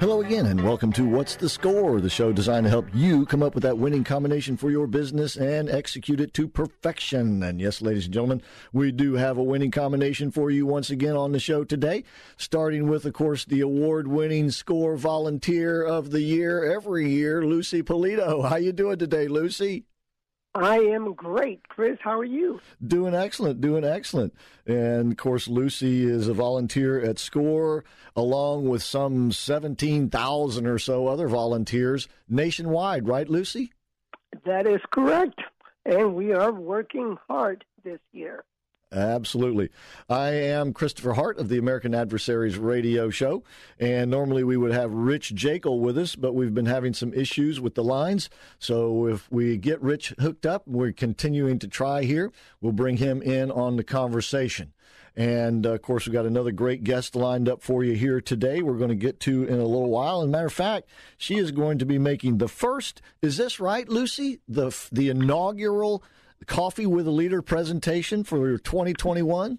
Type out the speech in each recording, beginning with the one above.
Hello again, and welcome to What's the Score, the show designed to help you come up with that winning combination for your business and execute it to perfection. And yes, ladies and gentlemen, we do have a winning combination for you once again on the show today, starting with, of course, the award-winning score volunteer of the year every year, Lucy Polito. How you doing today, Lucy? I am great, Chris. How are you? Doing excellent, doing excellent. And of course, Lucy is a volunteer at SCORE, along with some 17,000 or so other volunteers nationwide, right, Lucy? That is correct. And we are working hard this year. Absolutely. I am Christopher Hart of the American Adversaries radio show, and normally we would have Rich Jekyll with us, but we've been having some issues with the lines. So if we get Rich hooked up, we're continuing to try here, we'll bring him in on the conversation. And uh, of course, we've got another great guest lined up for you here today. We're going to get to in a little while. As a matter of fact, she is going to be making the first. Is this right, Lucy? The the inaugural Coffee with a Leader presentation for 2021?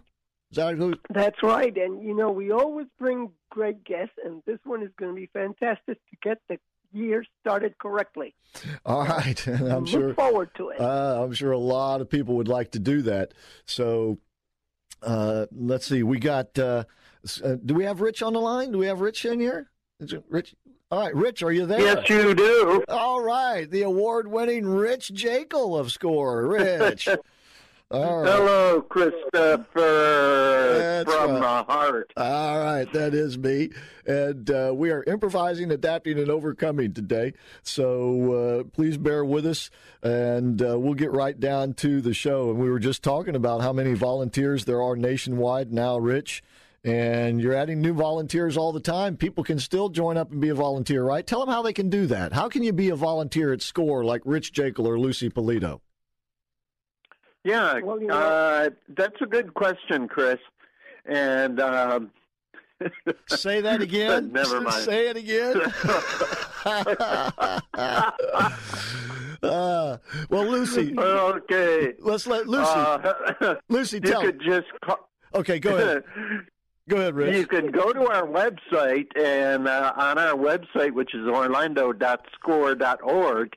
Is that who? That's right. And, you know, we always bring great guests, and this one is going to be fantastic to get the year started correctly. All right. I'm Look sure. forward to it. Uh, I'm sure a lot of people would like to do that. So uh, let's see. We got. Uh, uh, do we have Rich on the line? Do we have Rich in here? Is it Rich. All right, Rich, are you there? Yes, you do. All right, the award-winning Rich Jekyll of Score. Rich. Right. Hello, Christopher That's from right. the heart. All right, that is me. And uh, we are improvising, adapting, and overcoming today. So uh, please bear with us, and uh, we'll get right down to the show. And we were just talking about how many volunteers there are nationwide now, Rich. And you're adding new volunteers all the time. People can still join up and be a volunteer, right? Tell them how they can do that. How can you be a volunteer at SCORE like Rich Jekyll or Lucy Polito? Yeah, Well, you know- uh, that's a good question, Chris. And um, Say that again. Never mind. Say it again. uh, well, Lucy, okay, let's let Lucy. Uh, Lucy, you could just call, Okay, go ahead. Go ahead, you can go to our website, and uh, on our website, which is orlando.score.org,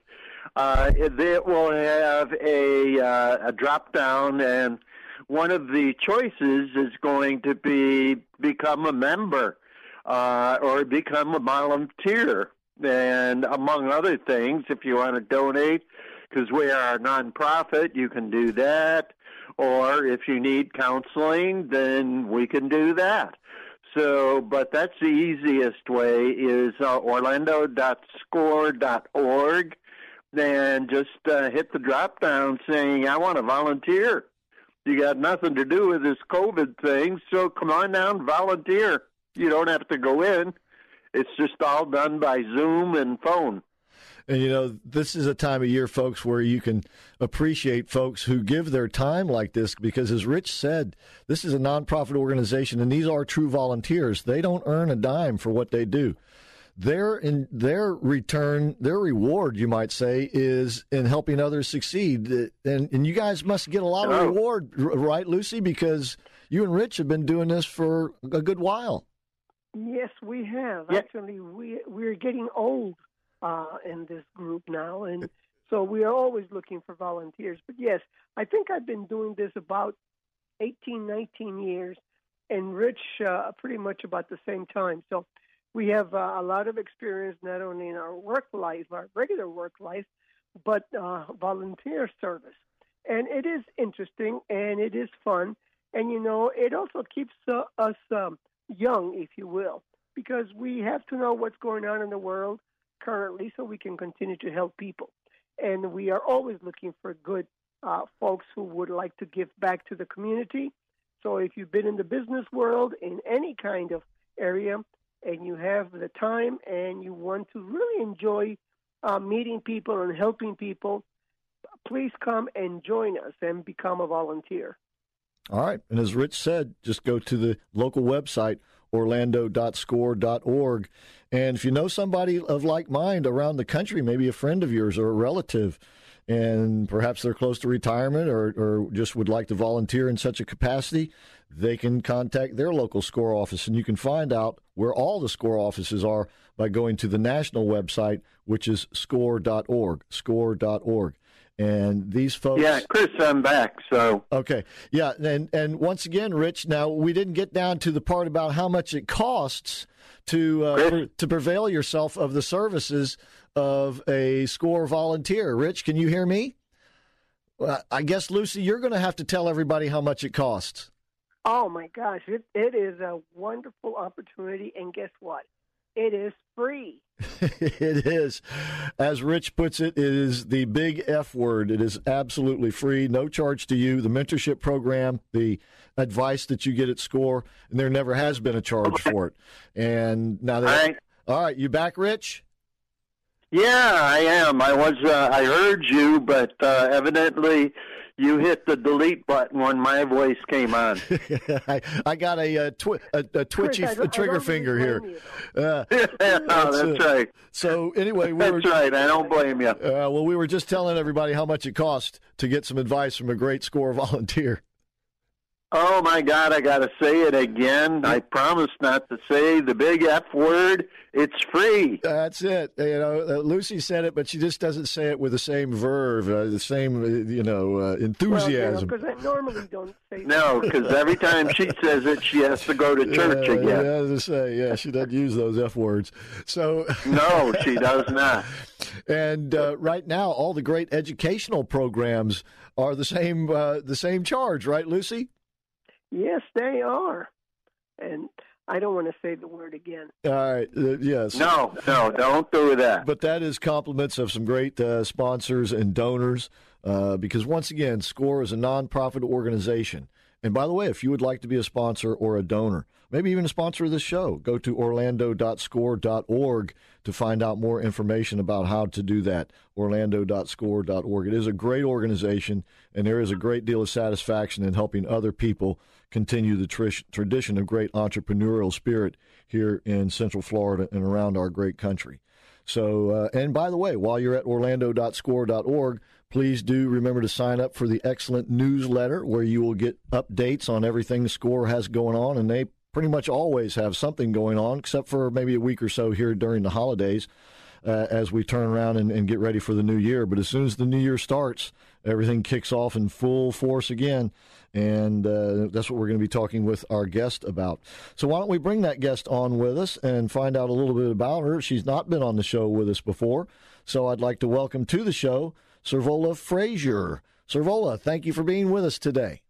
uh, it will have a, uh, a drop down, and one of the choices is going to be become a member uh, or become a volunteer. And among other things, if you want to donate, because we are a nonprofit, you can do that. Or if you need counseling, then we can do that. So, but that's the easiest way is uh, orlando.score.org. Then just uh, hit the drop down saying, I want to volunteer. You got nothing to do with this COVID thing, so come on down, volunteer. You don't have to go in. It's just all done by Zoom and phone. And you know, this is a time of year, folks, where you can appreciate folks who give their time like this because, as Rich said, this is a nonprofit organization and these are true volunteers. They don't earn a dime for what they do. Their in their return, their reward, you might say, is in helping others succeed. And and you guys must get a lot of reward, right, Lucy? Because you and Rich have been doing this for a good while. Yes, we have. Yeah. Actually, we we're getting old uh, in this group now, and so we are always looking for volunteers. But yes, I think I've been doing this about 18, 19 years, and Rich uh, pretty much about the same time. So we have uh, a lot of experience not only in our work life, our regular work life, but uh, volunteer service. And it is interesting and it is fun. And, you know, it also keeps uh, us um, young, if you will, because we have to know what's going on in the world currently so we can continue to help people. And we are always looking for good uh, folks who would like to give back to the community. So if you've been in the business world in any kind of area and you have the time and you want to really enjoy uh, meeting people and helping people, please come and join us and become a volunteer. All right. And as Rich said, just go to the local website, orlando.score.org. And if you know somebody of like mind around the country, maybe a friend of yours or a relative, and perhaps they're close to retirement or, or just would like to volunteer in such a capacity, they can contact their local SCORE office. And you can find out where all the SCORE offices are by going to the national website, which is score.org, score.org. And these folks. Yeah, Chris, I'm back. So okay, yeah, and and once again, Rich. Now we didn't get down to the part about how much it costs to uh, to prevail yourself of the services of a score volunteer. Rich, can you hear me? Well, I guess Lucy, you're going to have to tell everybody how much it costs. Oh my gosh, it, it is a wonderful opportunity, and guess what? It is free. it is. As Rich puts it, it is the big F word. It is absolutely free, no charge to you. The mentorship program, the advice that you get at SCORE, and there never has been a charge for it. And now that. All right. All right, you back, Rich? Yeah, I am. I was. Uh, I heard you, but uh, evidently you hit the delete button when my voice came on. I, I, got a, a, twi- a, a twitchy Chris, trigger finger here. Uh, yeah, that's, that's right. So anyway, we that's were, right. I don't blame you. Uh, well, we were just telling everybody how much it cost to get some advice from a great score volunteer. Oh my God! I got to say it again. I promise not to say the big F word. It's free. That's it. You know, uh, Lucy said it, but she just doesn't say it with the same verve, uh, the same, uh, you know, uh, enthusiasm. Because well, you know, I normally don't say. No, because every time she says it, she has to go to church again. Yeah, as I say, yeah, she doesn't use those F words. So no, she does not. And uh, right now, all the great educational programs are the same, uh, the same charge, right, Lucy? Yes, they are. And I don't want to say the word again. All right. Uh, yes. No, no, don't do that. But that is compliments of some great uh, sponsors and donors. Uh, because once again, SCORE is a nonprofit organization. And by the way, if you would like to be a sponsor or a donor, maybe even a sponsor of this show, go to orlando.score.org to find out more information about how to do that. Orlando.score.org. It is a great organization, and there is a great deal of satisfaction in helping other people continue the tr- tradition of great entrepreneurial spirit here in Central Florida and around our great country. So, uh, and by the way, while you're at orlando.score.org, please do remember to sign up for the excellent newsletter where you will get updates on everything the score has going on. And they pretty much always have something going on, except for maybe a week or so here during the holidays uh, as we turn around and, and, get ready for the new year. But as soon as the new year starts, everything kicks off in full force again. And uh, that's what we're going to be talking with our guest about. So, why don't we bring that guest on with us and find out a little bit about her? She's not been on the show with us before. So, I'd like to welcome to the show Servola Frazier. Servola, thank you for being with us today.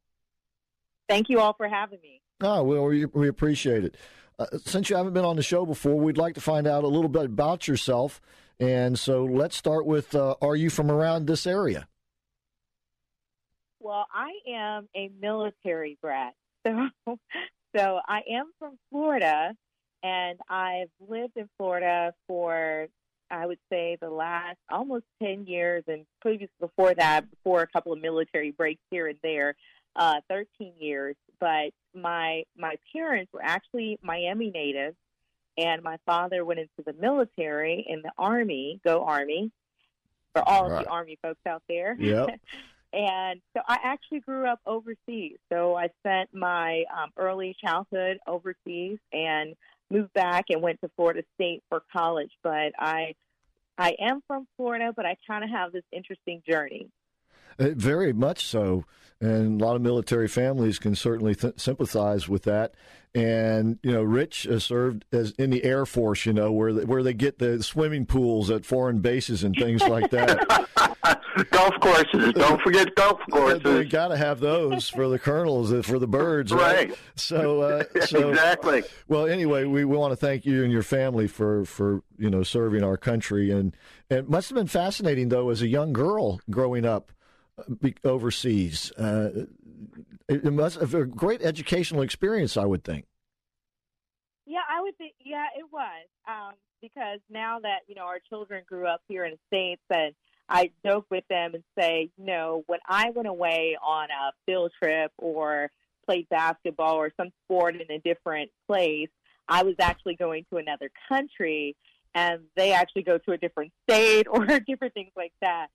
Thank you all for having me. Oh, well, we, we appreciate it. Uh, since you haven't been on the show before, we'd like to find out a little bit about yourself. And so let's start with uh, Are you from around this area? Well, I am a military brat. So, so I am from Florida, and I've lived in Florida for, I would say, the last almost 10 years, and previous before that, before a couple of military breaks here and there, uh, 13 years. But my my parents were actually Miami natives, and my father went into the military in the army. Go Army! For all right. of the army folks out there. Yep. and so I actually grew up overseas. So I spent my um, early childhood overseas and moved back and went to Florida State for college. But I I am from Florida, but I kind of have this interesting journey. Uh, very much so. And a lot of military families can certainly th- sympathize with that. And you know, Rich has served as in the Air Force, you know, where they, where they get the swimming pools at foreign bases and things like that. golf courses, don't forget golf courses. They got to have those for the colonels, uh, for the birds, right? right? So, uh, so exactly. Well, anyway, we, we want to thank you and your family for for you know serving our country, and, and it must have been fascinating though as a young girl growing up overseas. Uh, it must have a great educational experience, I would think. Yeah, I would think. Yeah, it was um, because now that you know our children grew up here in the states, and I joke with them and say, you know, when I went away on a field trip or played basketball or some sport in a different place, I was actually going to another country and they actually go to a different state or different things like that.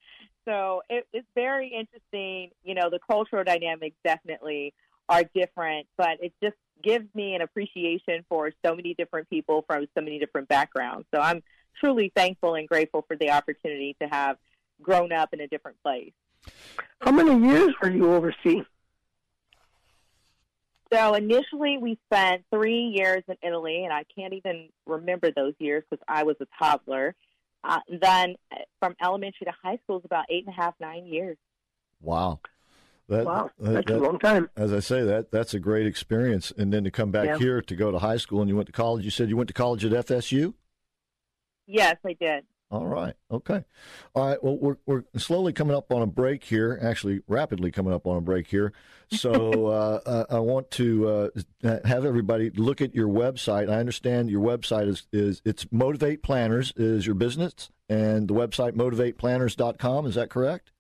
So it, it's very interesting. You know, the cultural dynamics definitely are different, but it just gives me an appreciation for so many different people from so many different backgrounds. So I'm truly thankful and grateful for the opportunity to have grown up in a different place. How many years were you overseas? So initially, we spent three years in Italy, and I can't even remember those years because I was a toddler. Uh, then from elementary to high school is about eight and a half, nine years. Wow. That, wow, that's that, a long time. As I say, that that's a great experience. And then to come back yeah. here to go to high school, and you went to college. You said you went to college at FSU. Yes, I did. All right. Okay. All right. Well, we're we're slowly coming up on a break here. Actually, rapidly coming up on a break here. So uh, uh, I want to uh, have everybody look at your website. I understand your website is is it's Motivate Planners is your business, and the website motivateplanners.com. Is that correct?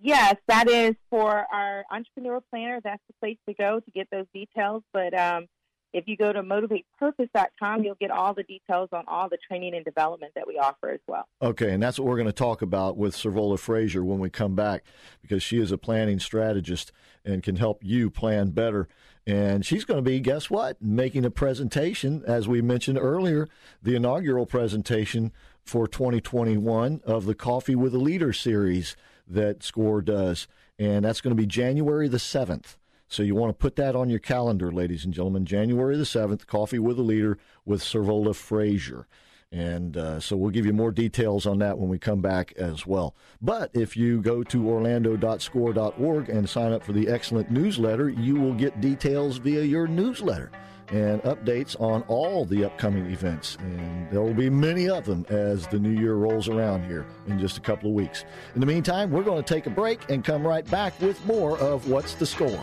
Yes, that is for our entrepreneur planner. That's the place to go to get those details. But um, if you go to motivatepurpose.com, you'll get all the details on all the training and development that we offer as well. Okay, and that's what we're going to talk about with Servola Frazier when we come back because she is a planning strategist and can help you plan better. And she's going to be, guess what, making a presentation, as we mentioned earlier, the inaugural presentation for 2021 of the Coffee with a Leader series that SCORE does. And that's going to be January the 7th. So you want to put that on your calendar, ladies and gentlemen. January the 7th, Coffee with a Leader with Servola Frazier. And uh, so we'll give you more details on that when we come back as well. But if you go to orlando.score.org and sign up for the excellent newsletter, you will get details via your newsletter and updates on all the upcoming events. And there will be many of them as the new year rolls around here in just a couple of weeks. In the meantime, we're going to take a break and come right back with more of What's the Score.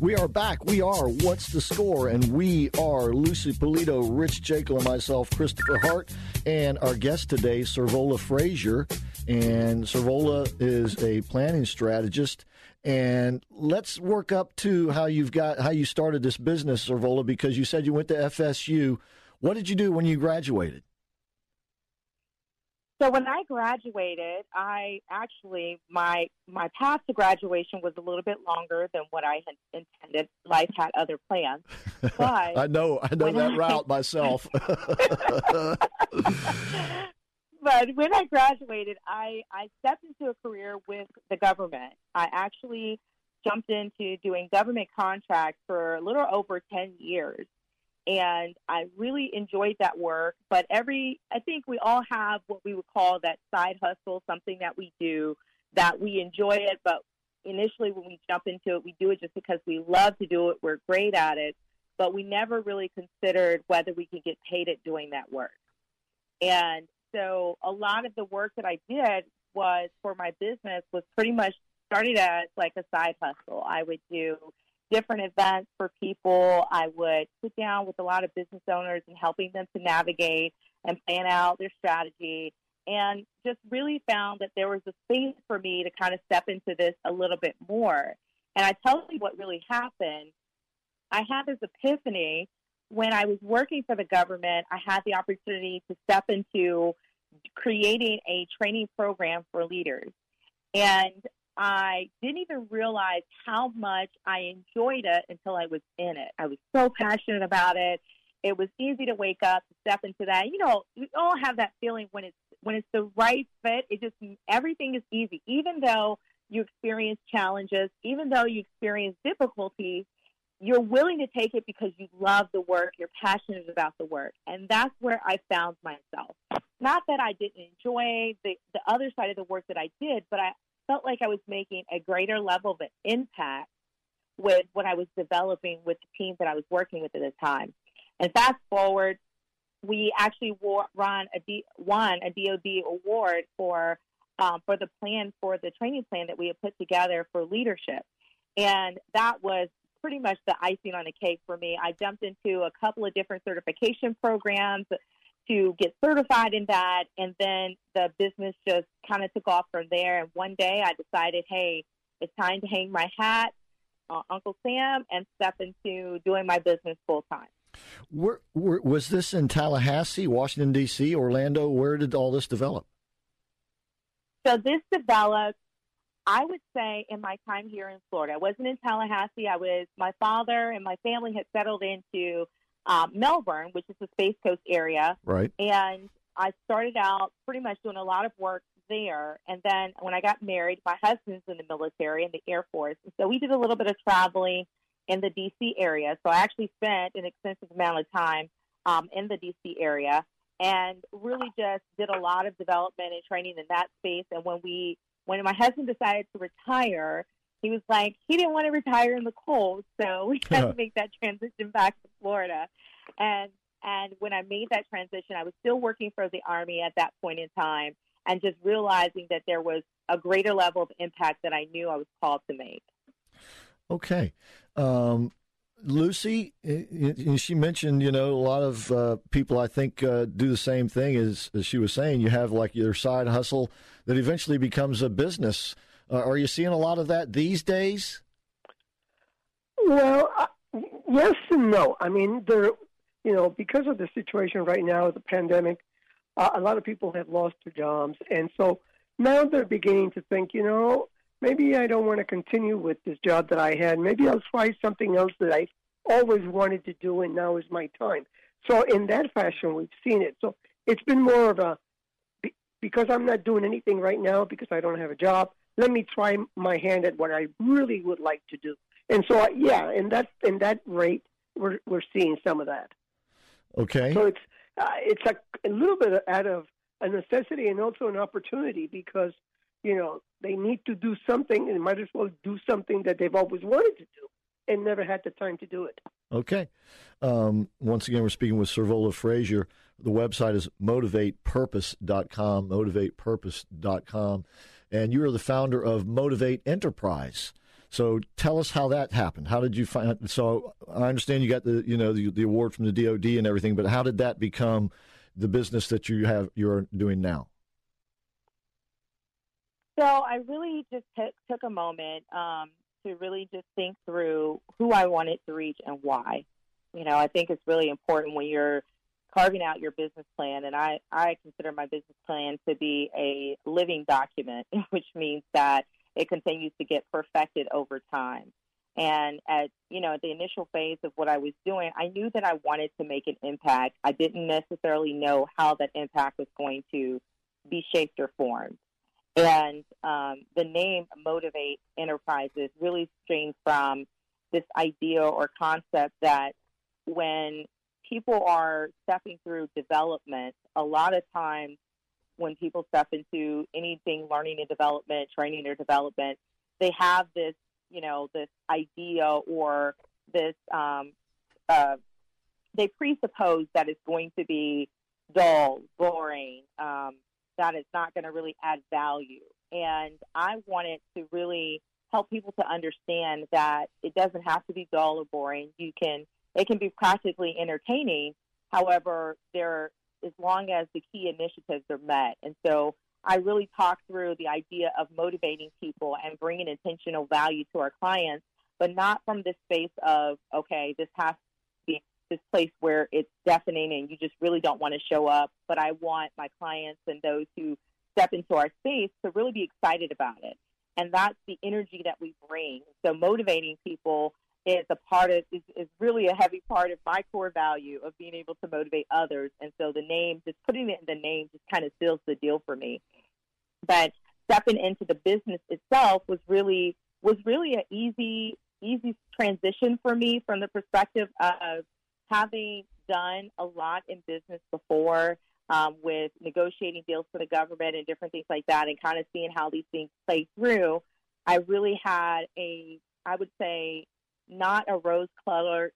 We are back. We are What's the Score? And we are Lucy Polito, Rich Jekyll, and myself, Christopher Hart, and our guest today, Servola Frazier. And Servola is a planning strategist. And let's work up to how you've got how you started this business, Servola, because you said you went to FSU. What did you do when you graduated? So when I graduated, I actually my my path to graduation was a little bit longer than what I had intended. Life had other plans. But I know I know that I, route myself. but when I graduated, I I stepped into a career with the government. I actually jumped into doing government contracts for a little over 10 years and I really enjoyed that work. But every, I think we all have what we would call that side hustle, something that we do that we enjoy it, but initially when we jump into it, we do it just because we love to do it. We're great at it, but we never really considered whether we could get paid at doing that work. And so a lot of the work that I did was for my business was pretty much started as like a side hustle. I would do different events for people. I would sit down with a lot of business owners and helping them to navigate and plan out their strategy and just really found that there was a space for me to kind of step into this a little bit more. And I tell you what really happened. I had this epiphany when I was working for the government. I had the opportunity to step into creating a training program for leaders. And I didn't even realize how much I enjoyed it until I was in it. I was so passionate about it. It was easy to wake up, step into that. You know, we all have that feeling when it's when it's the right fit. It just everything is easy, even though you experience challenges, even though you experience difficulties. You're willing to take it because you love the work, you're passionate about the work. And that's where I found myself. Not that I didn't enjoy the, the other side of the work that I did, but I felt like I was making a greater level of an impact with what I was developing with the team that I was working with at the time. And fast forward, we actually won a, D, won a DoD award for um, for the plan for the training plan that we had put together for leadership, and that was pretty much the icing on the cake for me. I jumped into a couple of different certification programs to get certified in that, and then the business just kind of took off from there. And one day I decided, hey, it's time to hang my hat, uh, Uncle Sam, and step into doing my business full time. Where, where, was this in Tallahassee, Washington D.C., Orlando? Where did all this develop? So this developed, I would say, in my time here in Florida. I wasn't in Tallahassee. I was. My father and my family had settled into um, Melbourne, which is the Space Coast area, right? And I started out pretty much doing a lot of work there. And then when I got married, my husband's in the military in the Air Force, and so we did a little bit of traveling in the DC area. So I actually spent an extensive amount of time um, in the DC area and really just did a lot of development and training in that space. And when we, when my husband decided to retire, he was like, he didn't want to retire in the cold, so we had to make that transition back to Florida. And and when I made that transition, I was still working for the Army at that point in time, and just realizing that there was a greater level of impact that I knew I was called to make. Okay. Um, Lucy, she mentioned, you know, a lot of uh, people I think uh, do the same thing as, as she was saying. You have like your side hustle that eventually becomes a business. Uh, are you seeing a lot of that these days? Well, uh, yes and no. I mean, there, you know, because of the situation right now, the pandemic, uh, a lot of people have lost their jobs, and so now they're beginning to think, you know, maybe I don't want to continue with this job that I had. Maybe I'll try something else that I always wanted to do, and now is my time. So in that fashion, we've seen it. So it's been more of a because I'm not doing anything right now because I don't have a job. Let me try my hand at what I really would like to do. And so, yeah, in that in that rate, we're we're seeing some of that. Okay. So it's uh, it's a, a little bit out of a necessity and also an opportunity because you know they need to do something and might as well do something that they've always wanted to do and never had the time to do it. Okay. Um, once again, we're speaking with Servola Frazier. The website is motivatepurpose.com, motivatepurpose.com. And you are the founder of Motivate Enterprise. So tell us how that happened. How did you find? So I understand you got the you know the, the award from the DoD and everything, but how did that become the business that you have you're doing now? So I really just took a moment um, to really just think through who I wanted to reach and why. You know, I think it's really important when you're carving out your business plan, and I, I consider my business plan to be a living document, which means that it continues to get perfected over time. And at you know, the initial phase of what I was doing, I knew that I wanted to make an impact. I didn't necessarily know how that impact was going to be shaped or formed. And um, the name Motivate Enterprises really streams from this idea or concept that when people are stepping through development, a lot of times when people step into anything learning and development, training or development, they have this, you know, this idea or this, um, uh, they presuppose that it's going to be dull, boring, um, that it's not going to really add value. And I wanted to really help people to understand that it doesn't have to be dull or boring. You can, it can be practically entertaining. However, there, as long as the key initiatives are met. And so I really talk through the idea of motivating people and bringing intentional value to our clients, but not from this space of, okay, this has to be this place where it's deafening and you just really don't want to show up. But I want my clients and those who step into our space to really be excited about it. And that's the energy that we bring. So motivating people is a part of is, is really a heavy part of my core value of being able to motivate others. And so the name, just putting it in the name just kind of seals the deal for me. But stepping into the business itself was really was really an easy easy transition for me from the perspective of having done a lot in business before um, with negotiating deals for the government and different things like that, and kind of seeing how these things play through, I really had a, I would say, not a rose colored,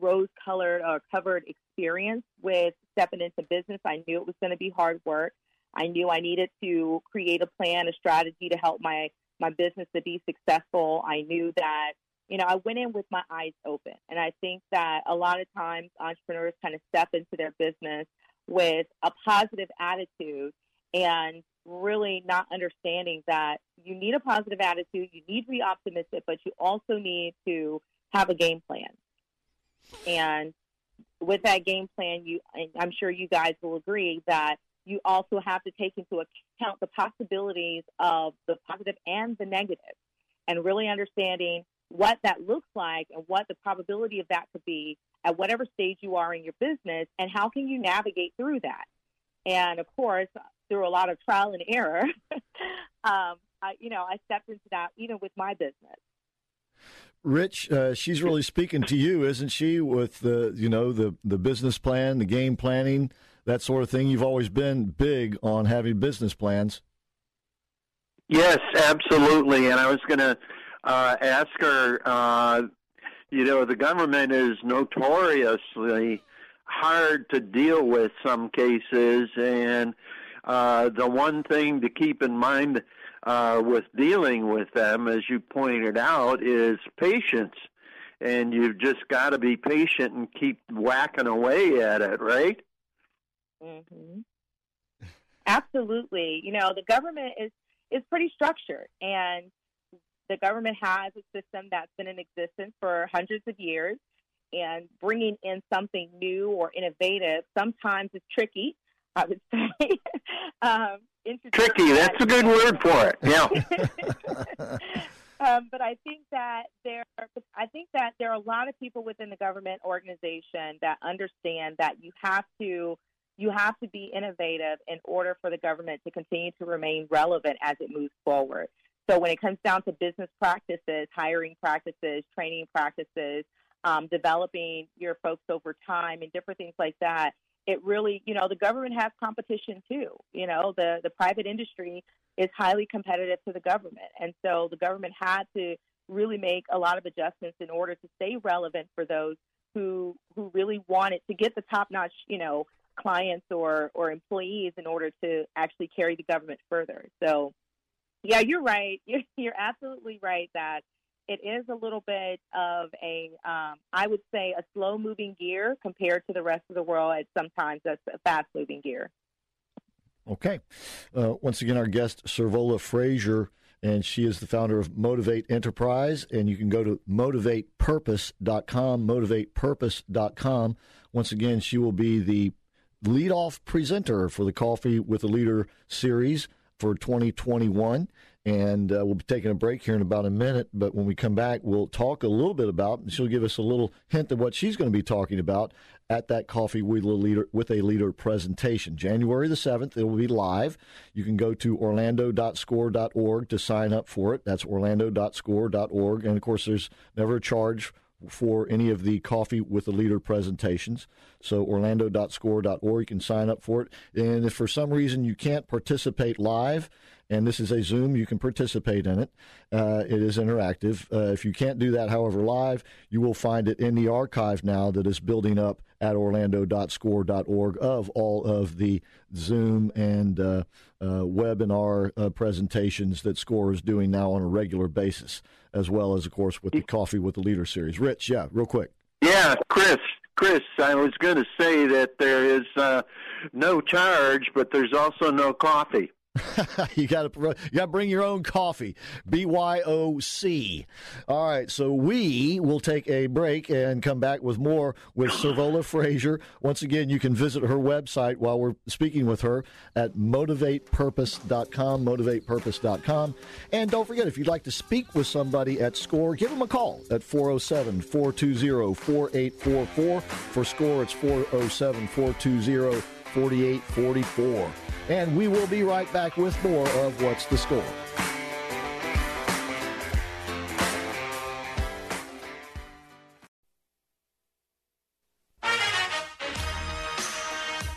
rose colored or covered experience with stepping into business. I knew it was going to be hard work. I knew I needed to create a plan, a strategy to help my my business to be successful. I knew that you know, I went in with my eyes open. And I think that a lot of times entrepreneurs kind of step into their business with a positive attitude and really not understanding that you need a positive attitude, you need to be optimistic, but you also need to have a game plan. And with that game plan, you I'm sure you guys will agree that you also have to take into account the possibilities of the positive and the negative and really understanding what that looks like and what the probability of that could be at whatever stage you are in your business and how can you navigate through that. And of course, through a lot of trial and error, um, I, you know, I stepped into that even with my business. Rich, uh, she's really speaking to you, isn't she? With the you know the the business plan, the game planning, that sort of thing. You've always been big on having business plans. Yes, absolutely. And I was going to uh, ask her. Uh, you know, the government is notoriously hard to deal with some cases, and uh, the one thing to keep in mind uh, with dealing with them, as you pointed out, is patience. And you've just got to be patient and keep whacking away at it, right? Mm-hmm. Absolutely. You know, the government is is pretty structured, and the government has a system that's been in existence for hundreds of years. And bringing in something new or innovative sometimes is tricky. I would say. um, Tricky. That's a good word for it. Yeah. um, but I think that there, I think that there are a lot of people within the government organization that understand that you have to, you have to be innovative in order for the government to continue to remain relevant as it moves forward. So when it comes down to business practices, hiring practices, training practices, um, developing your folks over time, and different things like that, it really, you know, the government has competition too. You know, the the private industry is highly competitive to the government, and so the government had to really make a lot of adjustments in order to stay relevant for those who who really wanted to get the top notch, you know, clients or or employees in order to actually carry the government further. So, yeah, you're right. You're, you're absolutely right that it is a little bit of a, um, I would say, a slow moving gear compared to the rest of the world. It's sometimes that's a fast moving gear. Okay. Uh, once again, our guest, Servola Frazier, and she is the founder of Motivate Enterprise. And you can go to motivatepurpose.com, motivatepurpose.com. Once again, she will be the lead-off presenter for the Coffee with a Leader series for 2021 and uh, we'll be taking a break here in about a minute. But when we come back, we'll talk a little bit about. and She'll give us a little hint of what she's going to be talking about at that Coffee with a Leader with a Leader presentation, January the seventh. It will be live. You can go to orlando.score.org to sign up for it. That's orlando.score.org, and of course, there's never a charge for any of the Coffee with a Leader presentations. So orlando.score.org, you can sign up for it. And if for some reason you can't participate live, and this is a Zoom. You can participate in it. Uh, it is interactive. Uh, if you can't do that, however, live, you will find it in the archive now that is building up at orlando.score.org of all of the Zoom and uh, uh webinar uh, presentations that SCORE is doing now on a regular basis, as well as, of course, with the Coffee with the Leader series. Rich, yeah, real quick. Yeah, Chris, Chris, I was going to say that there is uh, no charge, but there's also no coffee. you got to got to bring your own coffee. B Y O C. All right, so we will take a break and come back with more with Servola Frazier. Once again, you can visit her website while we're speaking with her at motivatepurpose.com, motivatepurpose.com. And don't forget, if you'd like to speak with somebody at SCORE, give them a call at 407 420 4844. For SCORE, it's 407 420 4844. And we will be right back with more of What's the Score.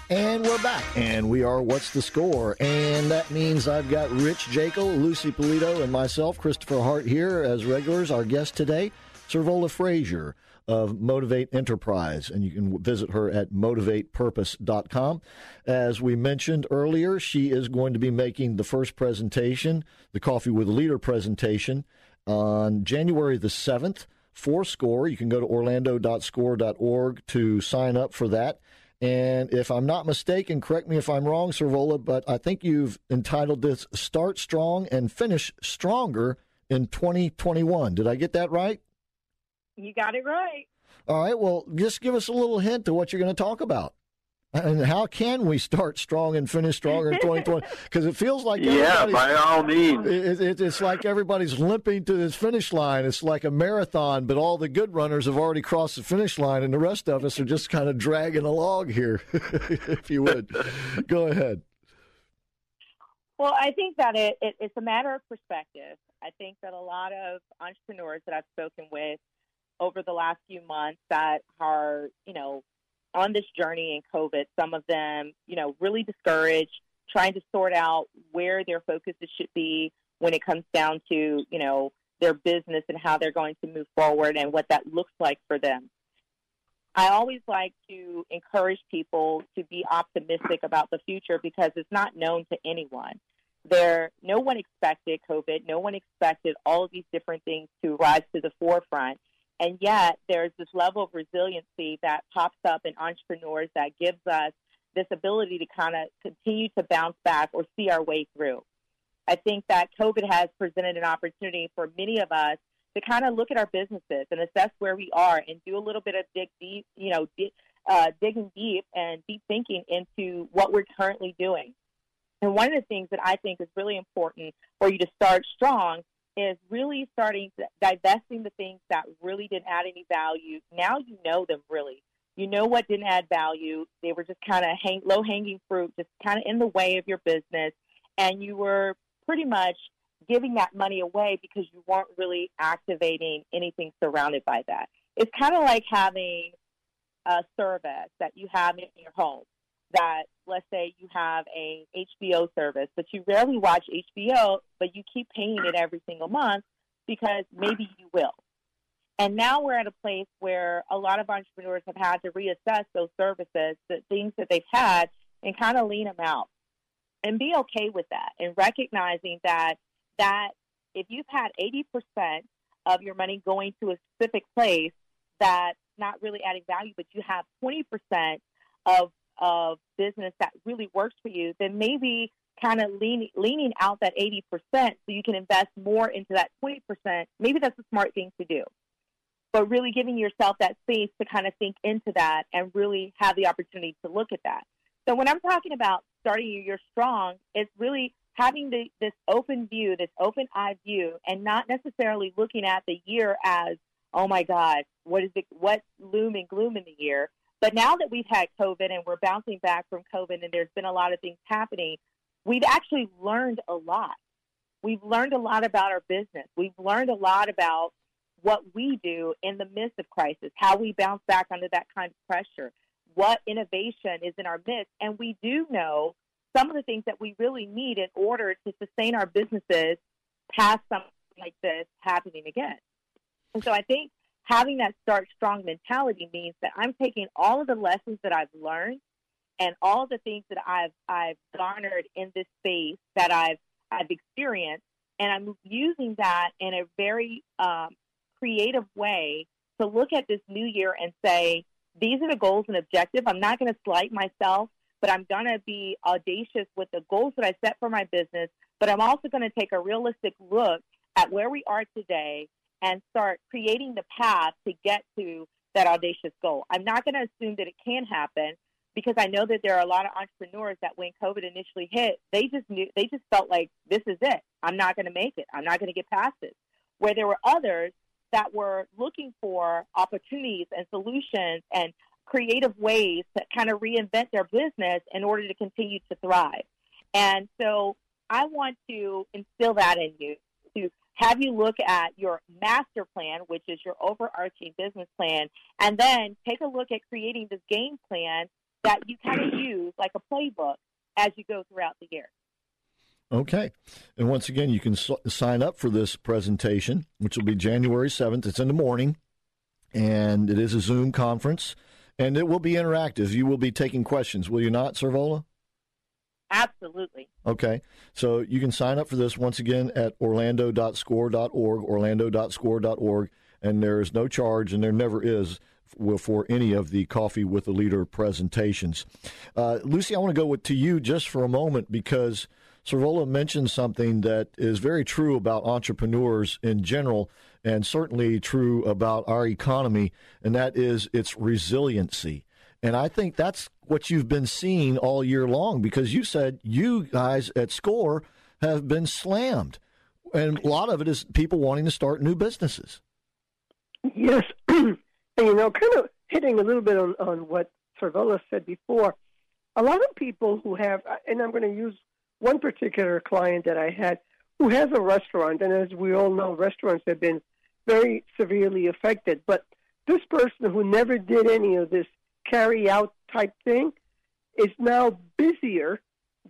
And we're back, and we are What's the Score? And that means I've got Rich Jekyll, Lucy Polito, and myself, Christopher Hart, here as regulars. Our guest today, Servola Frazier of Motivate Enterprise, and you can visit her at motivatepurpose.com. As we mentioned earlier, she is going to be making the first presentation, the Coffee with a Leader presentation, on January the 7th for SCORE. You can go to orlando.score.org to sign up for that. And if I'm not mistaken, correct me if I'm wrong, Servola, but I think you've entitled this Start Strong and Finish Stronger in 2021. Did I get that right? You got it right. All right. Well, just give us a little hint to what you're going to talk about. And how can we start strong and finish stronger in 2020? Because it feels like yeah, by all means, it, it, it's like everybody's limping to this finish line. It's like a marathon, but all the good runners have already crossed the finish line, and the rest of us are just kind of dragging along here. if you would, go ahead. Well, I think that it, it, it's a matter of perspective. I think that a lot of entrepreneurs that I've spoken with over the last few months that are, you know, on this journey in COVID, some of them, you know, really discouraged, trying to sort out where their focuses should be when it comes down to, you know, their business and how they're going to move forward and what that looks like for them. I always like to encourage people to be optimistic about the future because it's not known to anyone. There, no one expected COVID. No one expected all of these different things to rise to the forefront. And yet, there's this level of resiliency that pops up in entrepreneurs that gives us this ability to kind of continue to bounce back or see our way through. I think that COVID has presented an opportunity for many of us to kind of look at our businesses and assess where we are and do a little bit of dig deep, you know, uh, digging deep and deep thinking into what we're currently doing. And one of the things that I think is really important for you to start strong is really starting to divesting the things that really didn't add any value. Now you know them really. You know what didn't add value. They were just kind of hang, low hanging fruit, just kind of in the way of your business. And you were pretty much giving that money away because you weren't really activating anything surrounded by that. It's kind of like having a service that you have in your home that let's say you have a HBO service, but you rarely watch HBO, but you keep paying it every single month because maybe you will. And now we're at a place where a lot of entrepreneurs have had to reassess those services, the things that they've had, and kind of lean them out and be okay with that and recognizing that that if you've had 80% of your money going to a specific place that's not really adding value, but you have 20% of of business that really works for you, then maybe kind of lean, leaning out that 80% so you can invest more into that 20%, maybe that's a smart thing to do. But really giving yourself that space to kind of think into that and really have the opportunity to look at that. So when I'm talking about starting your year strong, it's really having the, this open view, this open eye view, and not necessarily looking at the year as, oh my God, what is it, what loom and gloom in the year, but now that we've had COVID and we're bouncing back from COVID and there's been a lot of things happening, we've actually learned a lot. We've learned a lot about our business. We've learned a lot about what we do in the midst of crisis, how we bounce back under that kind of pressure, what innovation is in our midst. And we do know some of the things that we really need in order to sustain our businesses past something like this happening again. And so I think having that start strong mentality means that I'm taking all of the lessons that I've learned and all the things that I've I've garnered in this space that I've I've experienced, and I'm using that in a very um, creative way to look at this new year and say, these are the goals and objectives. I'm not going to slight myself, but I'm going to be audacious with the goals that I set for my business. But I'm also going to take a realistic look at where we are today and start creating the path to get to that audacious goal. I'm not going to assume that it can happen because I know that there are a lot of entrepreneurs that when COVID initially hit, they just knew they just felt like this is it. I'm not going to make it. I'm not going to get past this. Where there were others that were looking for opportunities and solutions and creative ways to kind of reinvent their business in order to continue to thrive. And so I want to instill that in you to have you look at your master plan, which is your overarching business plan, and then take a look at creating this game plan that you kind of use like a playbook as you go throughout the year. Okay. And once again, you can s- sign up for this presentation, which will be January 7th. It's in the morning, and it is a Zoom conference, and it will be interactive. You will be taking questions, will you not, Servola? Absolutely. Okay. So you can sign up for this once again at orlando.score.org, orlando.score.org. and there is no charge, and there never is for any of the Coffee with a Leader presentations. Uh, Lucy, I want to go with, to you just for a moment because Servola mentioned something that is very true about entrepreneurs in general and certainly true about our economy, and that is its resiliency. And I think that's what you've been seeing all year long because you said you guys at SCORE have been slammed. And a lot of it is people wanting to start new businesses. Yes. and, you know, kind of hitting a little bit on, on what Servola said before, a lot of people who have, and I'm going to use one particular client that I had who has a restaurant, and as we all know, restaurants have been very severely affected. But this person who never did any of this carry out type thing is now busier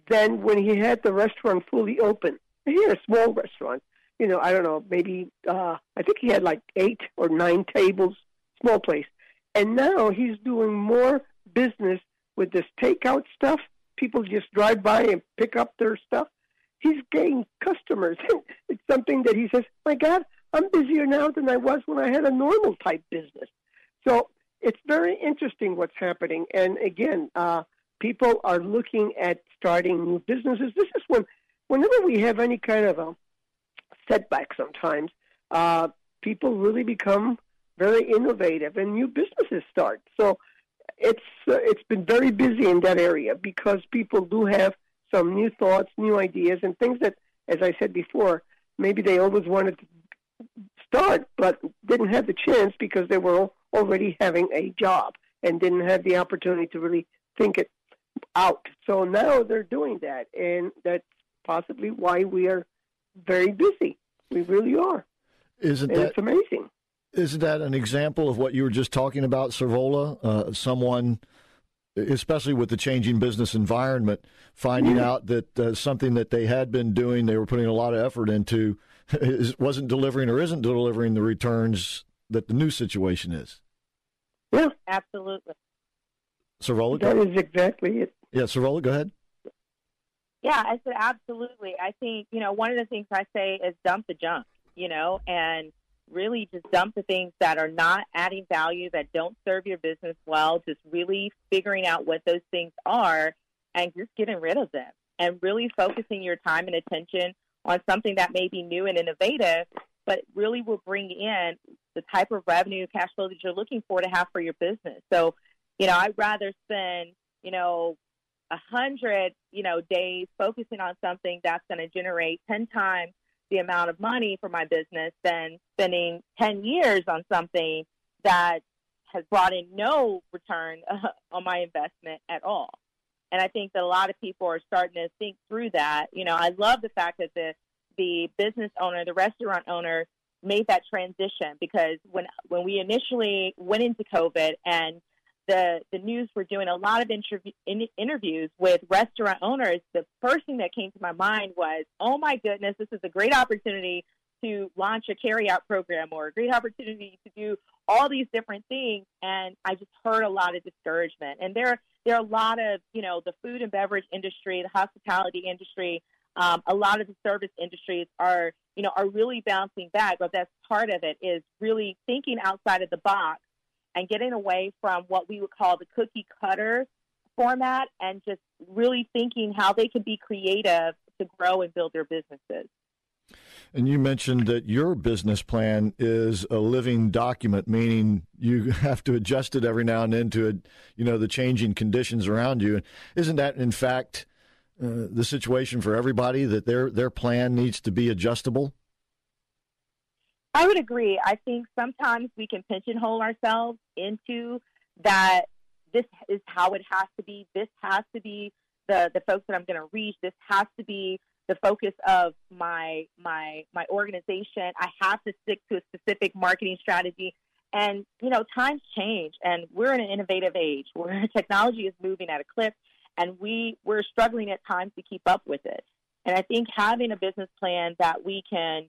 than when he had the restaurant fully open. He had a small restaurant, you know, I don't know, maybe uh, I think he had like eight or nine tables, small place, and now he's doing more business with this takeout stuff. People just drive by and pick up their stuff. He's getting customers. it's something that he says, "My God, I'm busier now than I was when I had a normal type business." So it's very interesting what's happening. And again, uh, people are looking at starting new businesses. This is when, whenever we have any kind of a setback, sometimes uh, people really become very innovative and new businesses start. So it's uh, it's been very busy in that area because people do have some new thoughts, new ideas, and things that, as I said before, maybe they always wanted to start but didn't have the chance because they were already having a job and didn't have the opportunity to really think it out. So now they're doing that, and that's possibly why we are very busy. We really are. Isn't and that it's amazing? Isn't that an example of what you were just talking about, Servola? Uh, someone, especially with the changing business environment, finding mm-hmm. out that uh, something that they had been doing, they were putting a lot of effort into, wasn't delivering or isn't delivering the returns that the new situation is. Yeah, absolutely. Servola, that is exactly it. Yeah, Servola, go ahead. Yeah, I said absolutely. I think you know one of the things I say is dump the junk, you know, and really just dump the things that are not adding value, that don't serve your business well. Just really figuring out what those things are, and just getting rid of them, and really focusing your time and attention on something that may be new and innovative, but really will bring in the type of revenue cash flow that you're looking for to have for your business. So, you know, I'd rather spend, you know, a hundred, you know, days focusing on something that's going to generate 10 times the amount of money for my business than spending 10 years on something that has brought in no return uh, on my investment at all. And I think that a lot of people are starting to think through that. You know, I love the fact that the the business owner, the restaurant owner, made that transition because when when we initially went into COVID and the the news were doing a lot of interview, in, interviews with restaurant owners, the first thing that came to my mind was, "Oh my goodness, this is a great opportunity to launch a carryout program or a great opportunity to do all these different things." And I just heard a lot of discouragement. And there there are a lot of you know the food and beverage industry, the hospitality industry um, a lot of the service industries are, you know, are really bouncing back, but that's part of it is really thinking outside of the box and getting away from what we would call the cookie cutter format and just really thinking how they can be creative to grow and build their businesses. And you mentioned that your business plan is a living document, meaning you have to adjust it every now and then to, you know, the changing conditions around you. Isn't that, in fact, uh, the situation for everybody that their their plan needs to be adjustable? I would agree. I think sometimes we can pigeonhole ourselves into that. This is how it has to be. This has to be the the folks that I'm going to reach. This has to be the focus of my my my organization. I have to stick to a specific marketing strategy. And you know, times change, and we're in an innovative age where technology is moving at a clip and we we're struggling at times to keep up with it. And I think having a business plan that we can,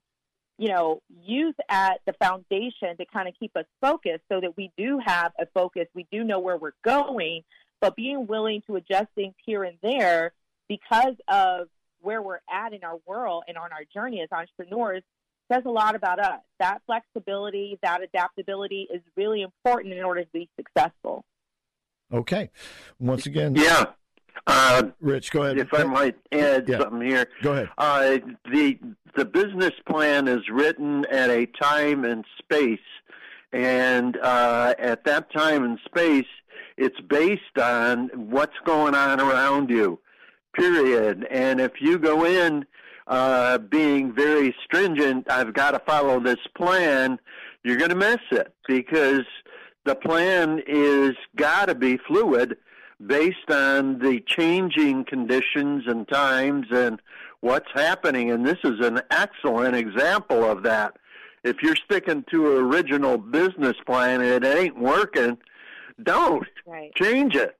you know, use at the foundation to kind of keep us focused so that we do have a focus, we do know where we're going, but being willing to adjust things here and there because of where we're at in our world and on our journey as entrepreneurs says a lot about us. That flexibility, that adaptability is really important in order to be successful. Okay. Once again, yeah. Uh, Rich, go ahead. If I might add yeah. something here, go ahead. Uh, the the business plan is written at a time and space, and uh, at that time and space, it's based on what's going on around you. Period. And if you go in uh, being very stringent, I've got to follow this plan, you're going to miss it because the plan is got to be fluid based on the changing conditions and times and what's happening. And this is an excellent example of that. If you're sticking to an original business plan and it ain't working, don't right. change it.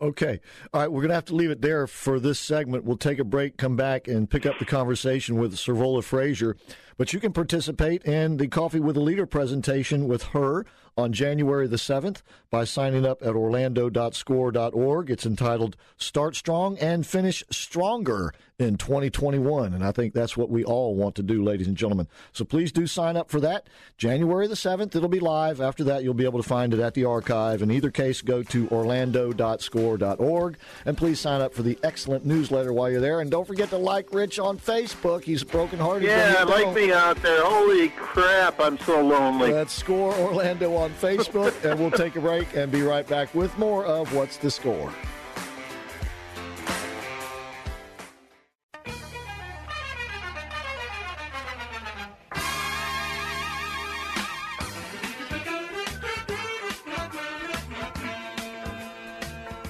Okay. All right. We're going to have to leave it there for this segment. We'll take a break, come back, and pick up the conversation with Servola Frazier. But you can participate in the Coffee with a Leader presentation with her on January the 7th by signing up at orlando.score.org. It's entitled Start Strong and Finish Stronger in 2021. And I think that's what we all want to do, ladies and gentlemen. So please do sign up for that. January the 7th, it'll be live. After that, you'll be able to find it at the archive. In either case, go to orlando.score.org and please sign up for the excellent newsletter while you're there. And don't forget to like Rich on Facebook. He's brokenhearted. Yeah, like me out there. Holy crap, I'm so lonely. Let's score Orlando on Facebook, and we'll take a break and be right back with more of What's the Score.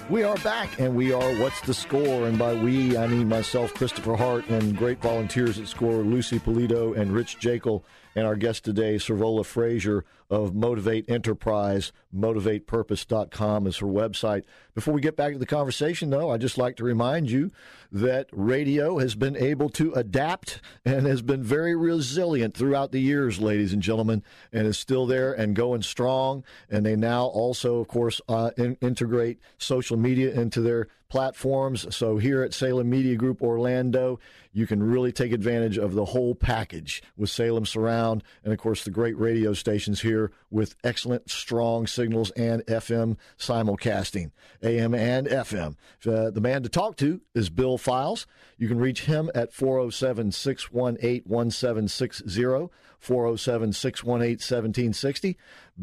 We are back, and we are What's the Score? And by we, I mean myself, Christopher Hart, and great volunteers at Score, Lucy Polito and Rich Jekyll, and our guest today, Servola Frazier of Motivate Enterprise. MotivatePurpose.com is her website. Before we get back to the conversation, though, I'd just like to remind you that radio has been able to adapt and has been very resilient throughout the years, ladies and gentlemen, and is still there and going strong. And they now also, of course, uh, in- integrate social media into their platforms. So here at Salem Media Group Orlando, you can really take advantage of the whole package with Salem Surround and, of course, the great radio stations here with excellent, strong signals and FM simulcasting, AM and FM. Uh, the man to talk to is Bill Files. You can reach him at 407 618 1760. 407 618 1760.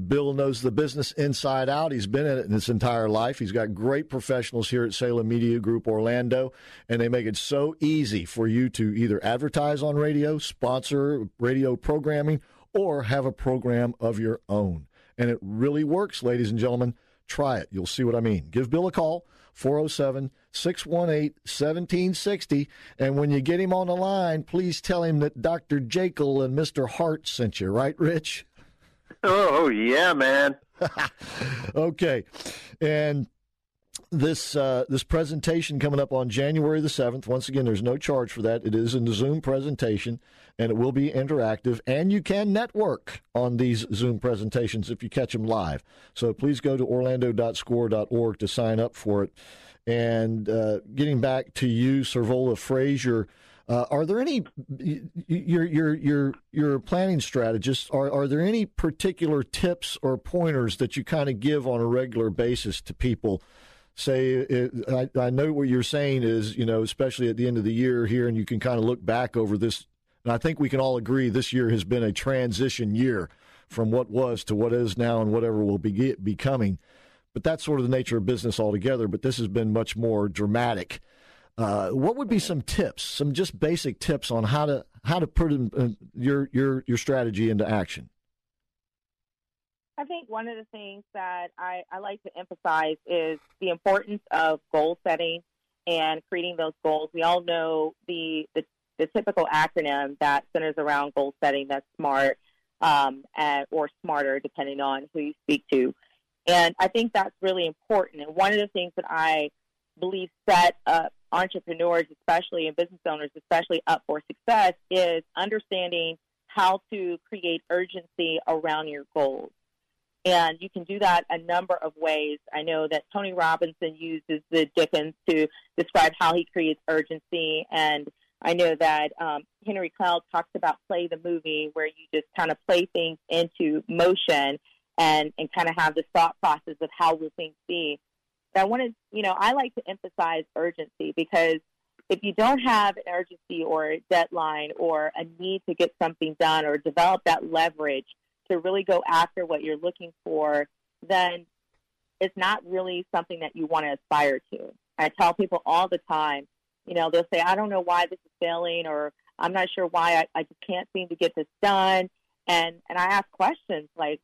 Bill knows the business inside out. He's been in it his entire life. He's got great professionals here at Salem Media Group Orlando, and they make it so easy for you to either advertise on radio, sponsor radio programming, or have a program of your own. And it really works, ladies and gentlemen. Try it. You'll see what I mean. Give Bill a call, 407 618 1760. And when you get him on the line, please tell him that Dr. Jekyll and Mr. Hart sent you, right, Rich? Oh, yeah, man. okay. And this uh, this presentation coming up on January the seventh. Once again, there's no charge for that. It is in the Zoom presentation, and it will be interactive. And you can network on these Zoom presentations if you catch them live. So please go to orlando.score.org to sign up for it. And uh, getting back to you, Servola Frazier. Uh, are there any your your your your planning strategists? Are are there any particular tips or pointers that you kind of give on a regular basis to people? Say, it, I, I know what you're saying is, you know, especially at the end of the year here, and you can kind of look back over this. And I think we can all agree this year has been a transition year from what was to what is now and whatever will be becoming. But that's sort of the nature of business altogether. But this has been much more dramatic. Uh, what would be some tips, some just basic tips on how to how to put in, uh, your your your strategy into action? I think one of the things that I, I like to emphasize is the importance of goal setting and creating those goals. We all know the the, the typical acronym that centers around goal setting. That's SMART um, and, or smarter, depending on who you speak to. And I think that's really important. And one of the things that I believe set up entrepreneurs, especially and business owners, especially up for success, is understanding how to create urgency around your goals. And you can do that a number of ways. I know that Tony Robinson uses the Dickens to describe how he creates urgency. And I know that um, Henry Cloud talks about play the movie, where you just kind of play things into motion and and kind of have this thought process of how will things be. But I wanted, you know, I like to emphasize urgency because if you don't have an urgency or a deadline or a need to get something done or develop that leverage to really go after what you're looking for, then it's not really something that you want to aspire to. I tell people all the time, you know, they'll say, I don't know why this is failing or I'm not sure why I, I just can't seem to get this done. And and I ask questions like,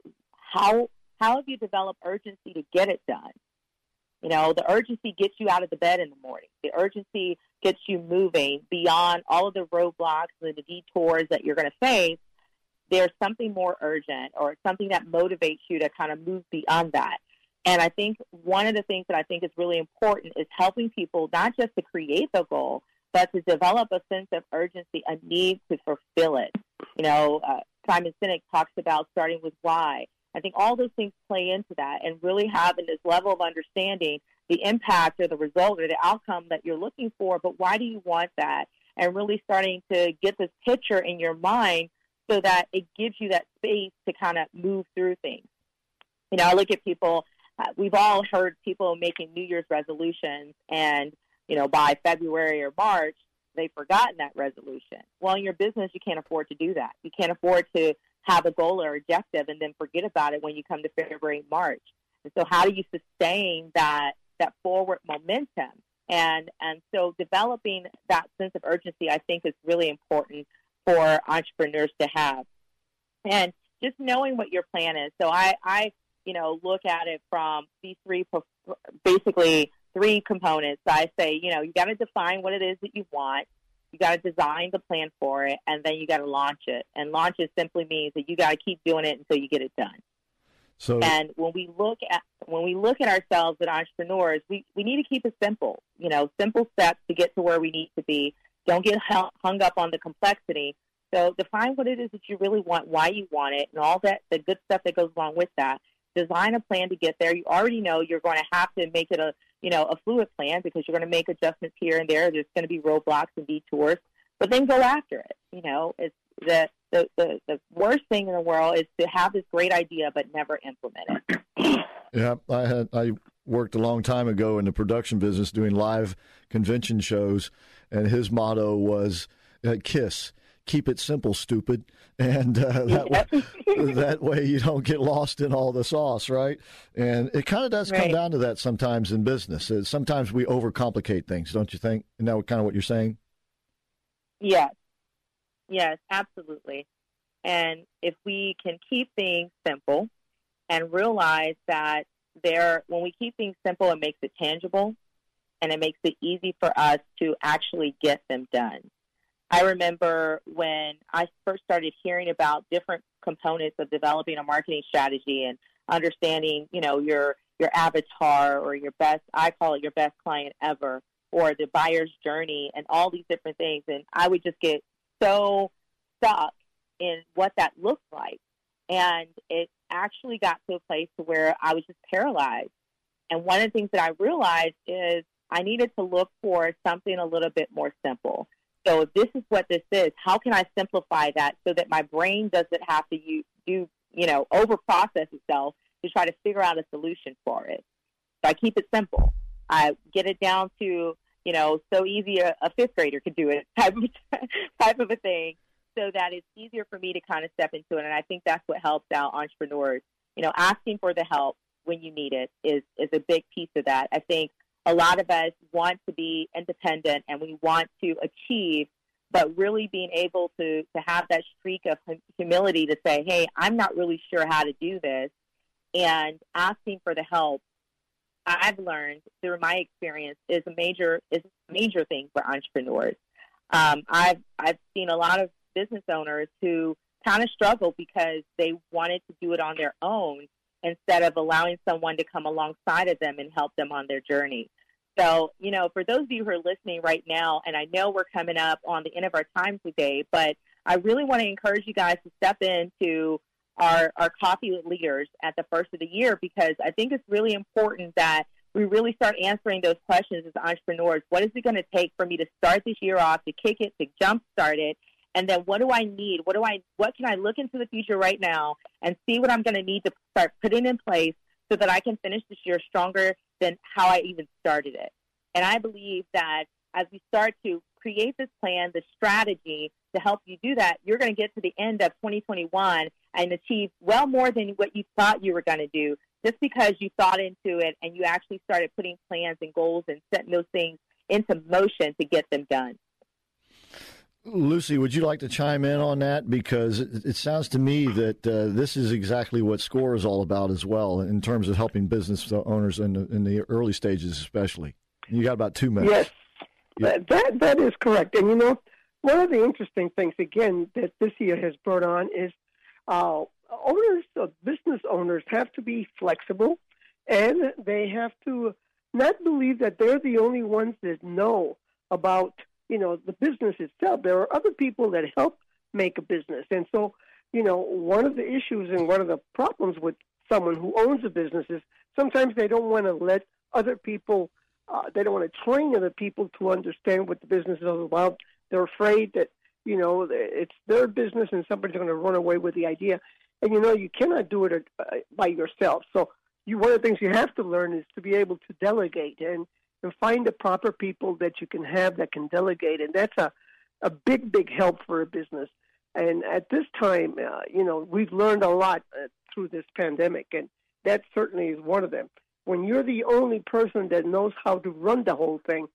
how how have you developed urgency to get it done? You know, the urgency gets you out of the bed in the morning. The urgency gets you moving beyond all of the roadblocks and the detours that you're going to face. There's something more urgent or something that motivates you to kind of move beyond that. And I think one of the things that I think is really important is helping people not just to create the goal, but to develop a sense of urgency, a need to fulfill it. You know, uh, Simon Sinek talks about starting with why. I think all those things play into that and really having this level of understanding the impact or the result or the outcome that you're looking for, but why do you want that? And really starting to get this picture in your mind so that it gives you that space to kind of move through things. You know, I look at people, uh, we've all heard people making New Year's resolutions, and, you know, by February or March, they've forgotten that resolution. Well, in your business, you can't afford to do that. You can't afford to have a goal or objective and then forget about it when you come to February, March. And so, how do you sustain that that forward momentum? And and so, developing that sense of urgency, I think, is really important for entrepreneurs to have. And just knowing what your plan is. So, I I you know look at it from these three basically three components. I say, you know, you got to define what it is that you want. You got to design the plan for it, and then you got to launch it. And launch it simply means that you got to keep doing it until you get it done. So, and when we look at when we look at ourselves as entrepreneurs, we, we need to keep it simple. You know, simple steps to get to where we need to be. Don't get hung up on the complexity. So define what it is that you really want, why you want it, and all that the good stuff that goes along with that. Design a plan to get there. You already know you're going to have to make it a you know, a fluid plan because you're going to make adjustments here and there. There's going to be roadblocks and detours, but then go after it. You know, it's the, the, the, the worst thing in the world is to have this great idea but never implement it. yeah, I had I worked a long time ago in the production business doing live convention shows, and his motto was uh, "Kiss." Keep it simple, stupid, and uh, that way, that way you don't get lost in all the sauce, right? And it kind of does right. come down to that sometimes in business. Sometimes we overcomplicate things, don't you think? And that kind of what you're saying? Yes, yes, absolutely. And if we can keep things simple and realize that there, when we keep things simple, it makes it tangible and it makes it easy for us to actually get them done. I remember when I first started hearing about different components of developing a marketing strategy and understanding, you know, your your avatar or your best I call it your best client ever or the buyer's journey and all these different things and I would just get so stuck in what that looked like. And it actually got to a place where I was just paralyzed. And one of the things that I realized is I needed to look for something a little bit more simple. So this is what this is, how can I simplify that so that my brain doesn't have to use, do, you know, over process itself to try to figure out a solution for it. So I keep it simple. I get it down to, you know, so easy a, a fifth grader could do it type of, type of a thing so that it's easier for me to kind of step into it. And I think that's what helps out entrepreneurs. You know, asking for the help when you need it is, is a big piece of that. I think a lot of us want to be independent and we want to achieve, but really being able to, to have that streak of humility to say, hey, I'm not really sure how to do this, and asking for the help. I've learned through my experience is a major is a major thing for entrepreneurs. Um, I've I've seen a lot of business owners who kind of struggle because they wanted to do it on their own instead of allowing someone to come alongside of them and help them on their journey. So, you know, for those of you who are listening right now, and I know we're coming up on the end of our time today, but I really want to encourage you guys to step into our, our coffee with leaders at the first of the year because I think it's really important that we really start answering those questions as entrepreneurs. What is it going to take for me to start this year off, to kick it, to jumpstart it? And then what do I need? What do I what can I look into the future right now and see what I'm going to need to start putting in place so that I can finish this year stronger than how I even started it. And I believe that as we start to create this plan, the strategy to help you do that, you're going to get to the end of 2021 and achieve well more than what you thought you were going to do just because you thought into it and you actually started putting plans and goals and setting those things into motion to get them done. Lucy, would you like to chime in on that? Because it, it sounds to me that uh, this is exactly what SCORE is all about as well, in terms of helping business owners in the, in the early stages, especially. You got about two minutes. Yes, yeah. that that is correct. And you know, one of the interesting things again that this year has brought on is uh, owners, uh, business owners, have to be flexible, and they have to not believe that they're the only ones that know about you know the business itself. There are other people that help make a business, and so you know one of the issues and one of the problems with someone who owns a business is sometimes they don't want to let other people. Uh, they don't want to train other people to understand what the business is all about. They're afraid that you know it's their business and somebody's going to run away with the idea. And you know you cannot do it uh, by yourself. So you one of the things you have to learn is to be able to delegate and and find the proper people that you can have that can delegate. And that's a, a big, big help for a business. And at this time, uh, you know, we've learned a lot uh, through this pandemic, and that certainly is one of them. When you're the only person that knows how to run the whole thing,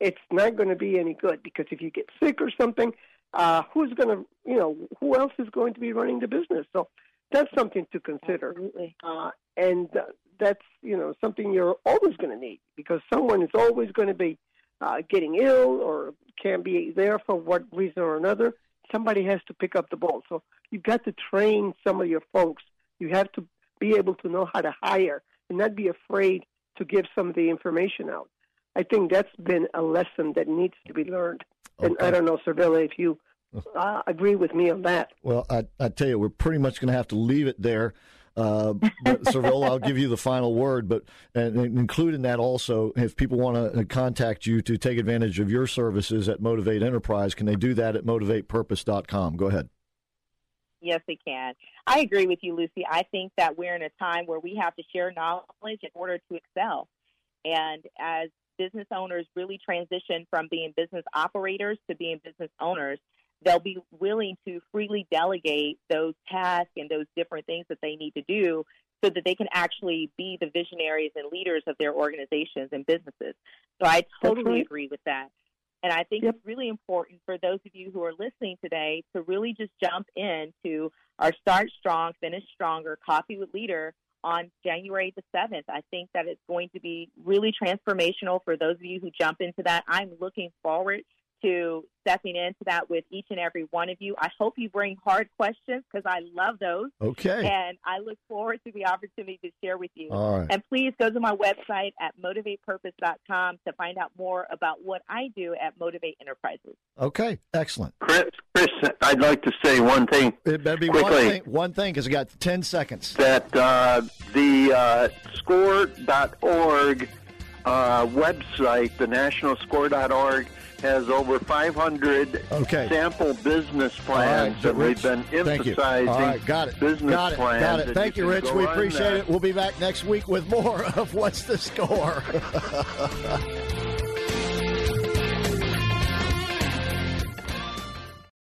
it's not going to be any good because if you get sick or something, uh, who's going to, you know, who else is going to be running the business? So that's something to consider. Absolutely. Uh, and uh, that's you know something you're always going to need because someone is always going to be uh, getting ill or can't be there for what reason or another. Somebody has to pick up the ball. So you've got to train some of your folks. You have to be able to know how to hire and not be afraid to give some of the information out. I think that's been a lesson that needs to be learned. Okay. And I don't know, Cervella, if you uh, agree with me on that. Well, I, I tell you, we're pretty much going to have to leave it there. Uh, but Cervella, I'll give you the final word, but and include in that also, if people want to contact you to take advantage of your services at Motivate Enterprise, can they do that at motivatepurpose.com? Go ahead. Yes, they can. I agree with you, Lucy. I think that we're in a time where we have to share knowledge in order to excel. And as business owners really transition from being business operators to being business owners, they'll be willing to freely delegate those tasks and those different things that they need to do so that they can actually be the visionaries and leaders of their organizations and businesses. So I totally right. agree with that. And I think yep. it's really important for those of you who are listening today to really just jump into our Start Strong, Finish Stronger Coffee with Leader on January the 7th. I think that it's going to be really transformational for those of you who jump into that. I'm looking forward to stepping into that with each and every one of you. I hope you bring hard questions because I love those. Okay. And I look forward to the opportunity to share with you. All right. And please go to my website at motivatepurpose.com to find out more about what I do at Motivate Enterprises. Okay. Excellent. Chris, Chris I'd like to say one thing. It better be quickly. one thing, one thing because we got 10 seconds. That uh, the uh, score.org uh, website, the nationalscore.org, has over 500 okay. sample business plans right, that we've been emphasizing. Thank you. All right, got it. Business got it, plans. Got it. Thank you, Rich. We appreciate that. it. We'll be back next week with more of What's the Score?